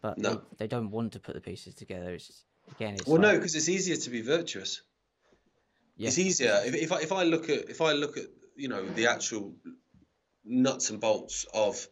But No. they, they don't want to put the pieces together. It's again, it's Well, no, because it's easier to be virtuous. Yeah. It's easier if, if I if I look at if I look at you know the actual nuts and bolts of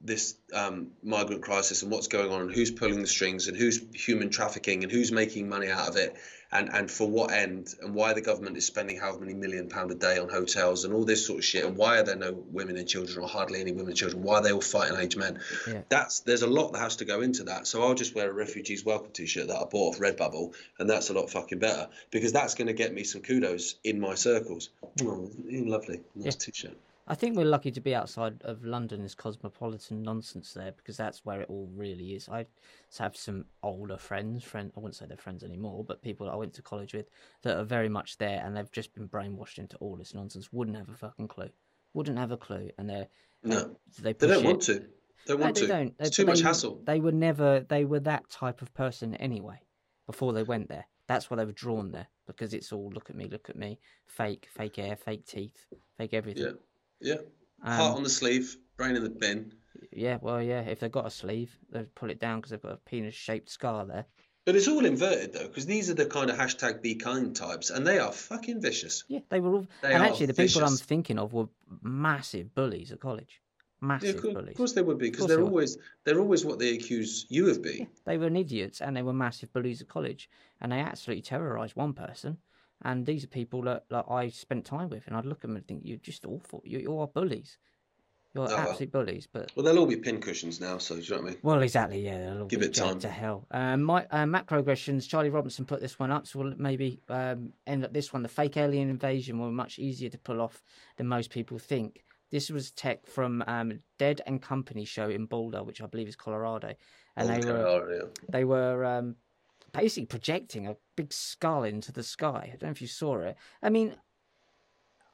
this um, migrant crisis and what's going on and who's pulling the strings and who's human trafficking and who's making money out of it and and for what end and why the government is spending however many million pound a day on hotels and all this sort of shit and why are there no women and children or hardly any women and children why are they all fighting age men? Yeah. that's there's a lot that has to go into that. So i'll just wear a refugees welcome t-shirt that i bought off redbubble and that's a lot fucking better because that's going to get me some kudos in my circles. Oh, lovely. Nice t-shirt I think we're lucky to be outside of London, this cosmopolitan nonsense there, because that's where it all really is. I have some older friends, friend I wouldn't say they're friends anymore, but people I went to college with that are very much there, and they've just been brainwashed into all this nonsense. Wouldn't have a fucking clue. Wouldn't have a clue, and they're no they they don't it. want to They don't No, want they to don't. it's They- too much hassle They were never. They were that type of person anyway. Before they went there, that's why they were drawn there because it's all look at me, look at me, fake, fake hair, fake teeth, fake everything. yeah yeah Um, heart on the sleeve brain in the bin Yeah, well, yeah. If they've got a sleeve, they'll pull it down because they've got a penis-shaped scar there. But it's all inverted though, because these are the kind of hashtag be kind types, and they are fucking vicious. Yeah, they were all. They and actually, the people I'm thinking of were massive bullies at college. Yeah, Massive of course, bullies. of course they would be, because they're they always they're always what they accuse you of being. They were idiots, and they were massive bullies at college, and they absolutely terrorised one person. And these are people that, that I spent time with, and I'd look at them and think, "You're just awful. You, you are bullies. You're Oh, well. absolute bullies." But Well, they'll all be pincushions now, so do you know what I mean? Well, exactly. Yeah, they'll all Give be it time. to hell. Um, my uh, macroaggressions. Charlie Robinson put this one up, so we'll maybe um, end up this one. The fake alien invasion were much easier to pull off than most people think. This was tech from um, Dead and Company show in Boulder, which I believe is Colorado, and they were yeah. they were um, basically projecting a big skull into the sky. I don't know if you saw it. I mean,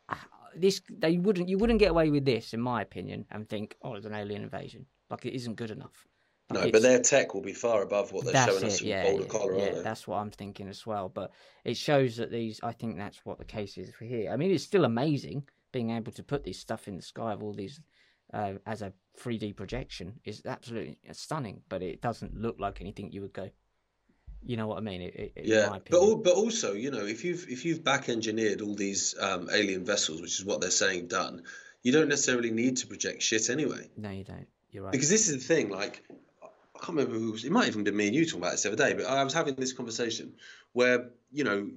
this they wouldn't you wouldn't get away with this, in my opinion, and think, oh, it's an alien invasion. Like it isn't good enough. Like, No, but their tech will be far above what they're showing us it, from yeah, Boulder, yeah, Colorado. yeah, that's what I'm thinking as well. But it shows that these, I think that's what the case is for here. I mean, it's still amazing being able to put this stuff in the sky of all these uh, as a 3D projection is absolutely stunning, but it doesn't look like anything you would go. You know what I mean? It, it, yeah, but all, but also, you know, if you've if you've back engineered all these um, alien vessels, which is what they're saying done, you don't necessarily need to project shit anyway. No, you don't. You're right. Because this is the thing, like I can't remember who was, it might even been me and you talking about this the other day, but I was having this conversation where, you know,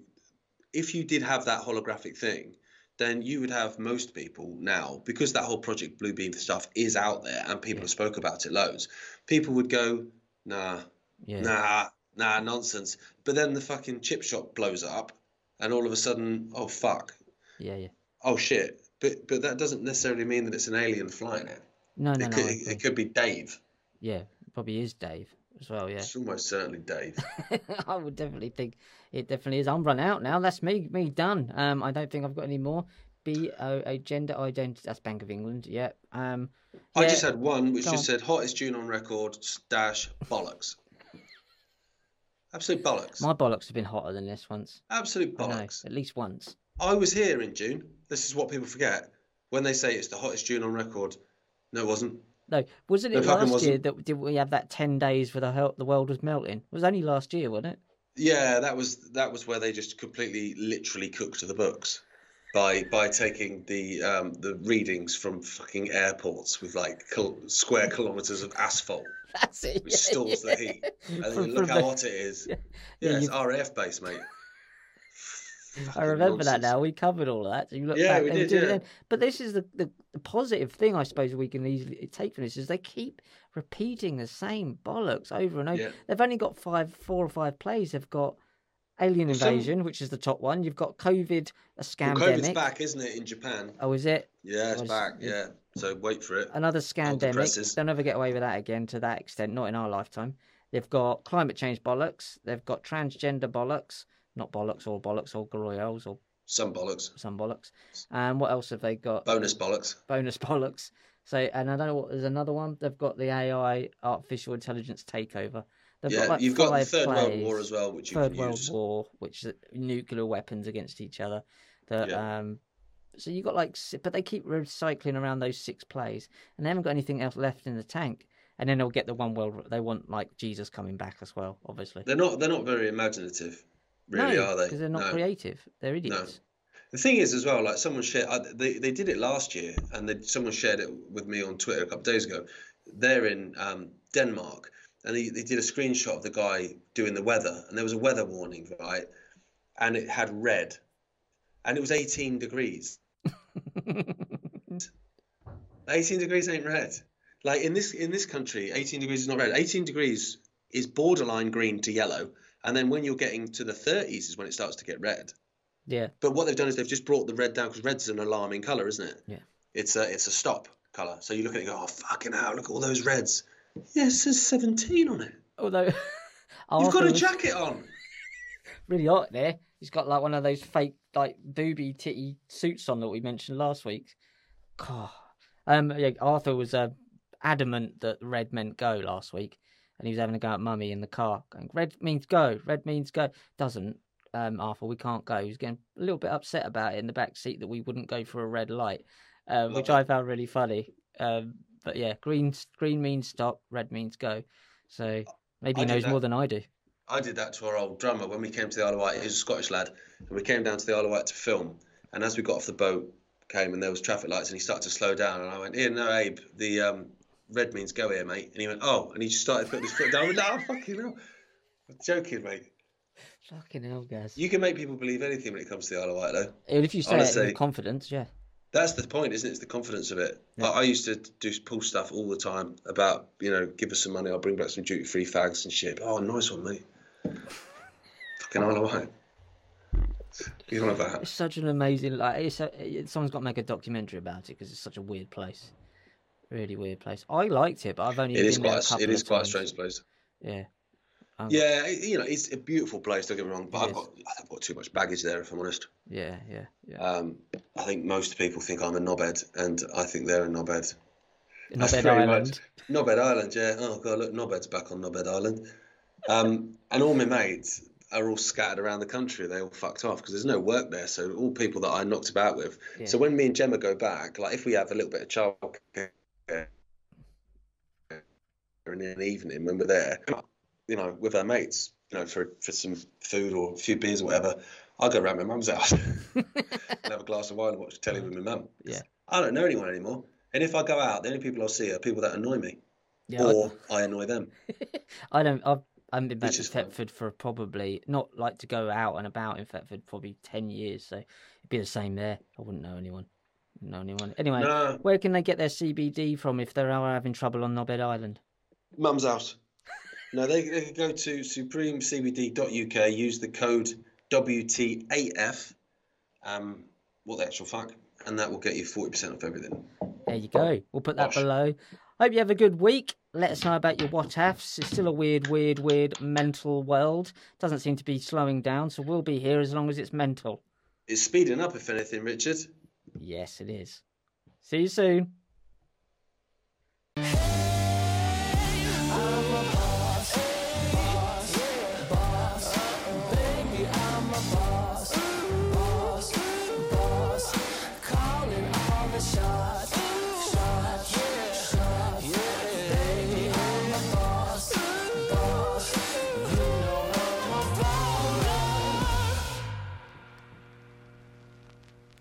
if you did have that holographic thing, then you would have most people now, because that whole Project Bluebeam stuff is out there and people yeah. have spoke about it loads, people would go, nah, yeah. nah, nah, nonsense. But then the fucking chip shop blows up and all of a sudden, oh fuck. Yeah, yeah. Oh shit. But but that doesn't necessarily mean that it's an alien flying it. No, no, it no. Could, it, it could be Dave. Yeah, probably is Dave as well. Yeah, it's almost certainly Dave. I would definitely think it definitely is. I'm run out now. That's me, me done. Um, I don't think I've got any more. B O a gender identity. That's Bank of England. Yeah. Um, I just had one which Go just on. said hottest tune on record dash bollocks. Absolute bollocks. My bollocks have been hotter than this once. Absolute bollocks. Know, at least once. I was here in June. This is what people forget when they say it's the hottest June on record. No, it wasn't. No, wasn't it, last wasn't. year that did we have that ten days where the the world was melting? It was only last year, wasn't it? Yeah, that was that was where they just completely, literally cooked the books by by taking the um, the readings from fucking airports with like kil- square kilometers of asphalt. That's it. Which stores yeah. the heat, and from, look how hot it is. Yeah, yeah, yeah it's RAF base, mate. I remember nonsense. that now. We covered all of that. So you look yeah, back, we did. Yeah. But this is the, the, the, positive thing, I suppose, we can easily take from this is they keep repeating the same bollocks over and over. Yeah. They've only got five, four or five plays. They've got Alien Invasion, which is the top one. You've got COVID, a scandemic. Well, COVID's back, isn't it, in Japan? Oh, is it? Yeah, it's back. Yeah, so wait for it. Another scandemic. They'll never get away with that again to that extent. Not in our lifetime. They've got climate change bollocks. They've got transgender bollocks not bollocks or bollocks or Royals or some bollocks. Some bollocks. And what else have they got? Bonus bollocks. Bonus bollocks. So, and I don't know what. There's another one. They've got the AI, artificial intelligence takeover. They've yeah, got like you've got the Third plays, World War as well, which Third World use. War, which is nuclear weapons against each other. That yeah. um, so you got like, but they keep recycling around those six plays, and they haven't got anything else left in the tank. And then they'll get the one world. They want like Jesus coming back as well, obviously. They're not. They're not very imaginative. Really, no, are they? Because they're not no. creative. They're idiots. No. The thing is, as well, like someone shared, they, they did it last year, and they, someone shared it with me on Twitter a couple of days ago. They're in um, Denmark, and they, they did a screenshot of the guy doing the weather, and there was a weather warning, right? And it had red, and it was 18 degrees. 18 degrees ain't red. Like in this in this country, 18 degrees is not red. 18 degrees is borderline green to yellow, and then when you're getting to the 30s is when it starts to get red. Yeah. But what they've done is they've just brought the red down because red's an alarming color, isn't it? Yeah. It's a it's a stop color. So you look at it and go, oh fucking hell, look at all those reds. Yeah, it says 17 on it. oh Although you've got a jacket on. really hot there. He's got like one of those fake like booby titty suits on that we mentioned last week. God. Um, yeah, Arthur was uh, adamant that red meant go last week and he was having a go at mummy in the car, going, Red means go, red means go. Doesn't, um, Arthur, we can't go. He was getting a little bit upset about it in the back seat that we wouldn't go for a red light, um, which I found really funny. Um, but yeah, green green means stop, red means go. So maybe he knows more than I do. I did that to our old drummer when we came to the Isle of Wight. He was a Scottish lad, and we came down to the Isle of Wight to film. And as we got off the boat, came and there was traffic lights, and he started to slow down. And I went, "Here, no, Abe, the um, red means go here, mate. And he went, oh, and he just started putting his foot down. I went, no, fucking hell. I'm joking, mate. Fucking hell, guys. You can make people believe anything when it comes to the Isle of Wight, though. If you say Honestly, it with confidence, yeah. That's the point, isn't it? It's the confidence of it. Yeah. I, I, used to do pull stuff all the time about, you know, give us some money, I'll bring back some duty free fags and shit. Oh, nice one, mate. Fucking Isle of Wight. You know that. It's such an amazing, like, it's a, someone's got to make a documentary about it because it's such a weird place. Really weird place. I liked it, but I've only. It is quite. A, it is quite a strange place. Yeah. Um, yeah, you know, it's a beautiful place. Don't get me wrong, but I've got I've got too much baggage there. If I'm honest. Yeah, yeah, yeah. Um, I think most people think I'm a knobhead, and I think they're a knobhead. Knobhead Island. Much, knobhead Island, yeah. Oh god, look, knobhead's back on Knobhead Island. Um, and all my mates are all scattered around the country. They all fucked off because there's no work there. So all people that I knocked about with. Yeah. So when me and Gemma go back, like if we have a little bit of childcare in an evening when we're there, you know, with our mates. you know, for for some food or a few beers or whatever, I'll go around my mum's house and have a glass of wine and watch telly with my mum. Yeah. I don't know anyone anymore. And if I go out, the only people I'll see are people that annoy me, Yeah, or I annoy them. I, I don't. I've, I haven't been back to. Thetford for probably not like to go out and about in Thetford probably ten years. So it'd be the same there. I wouldn't know anyone. Wouldn't know anyone. Anyway, No, where can they get their CBD from if they're having trouble on Knobhead Island? mum's house. No, they, they can go to supremecbd.uk, use the code WTAF, um, what the actual fuck, and that will get you 40% off everything. There you go. We'll put that Bosh. below. Hope you have a good week. Let us know about your what ifs. It's still a weird, weird, weird mental world. Doesn't seem to be slowing down, so we'll be here as long as it's mental. It's speeding up, if anything, Richard. Yes, it is. See you soon.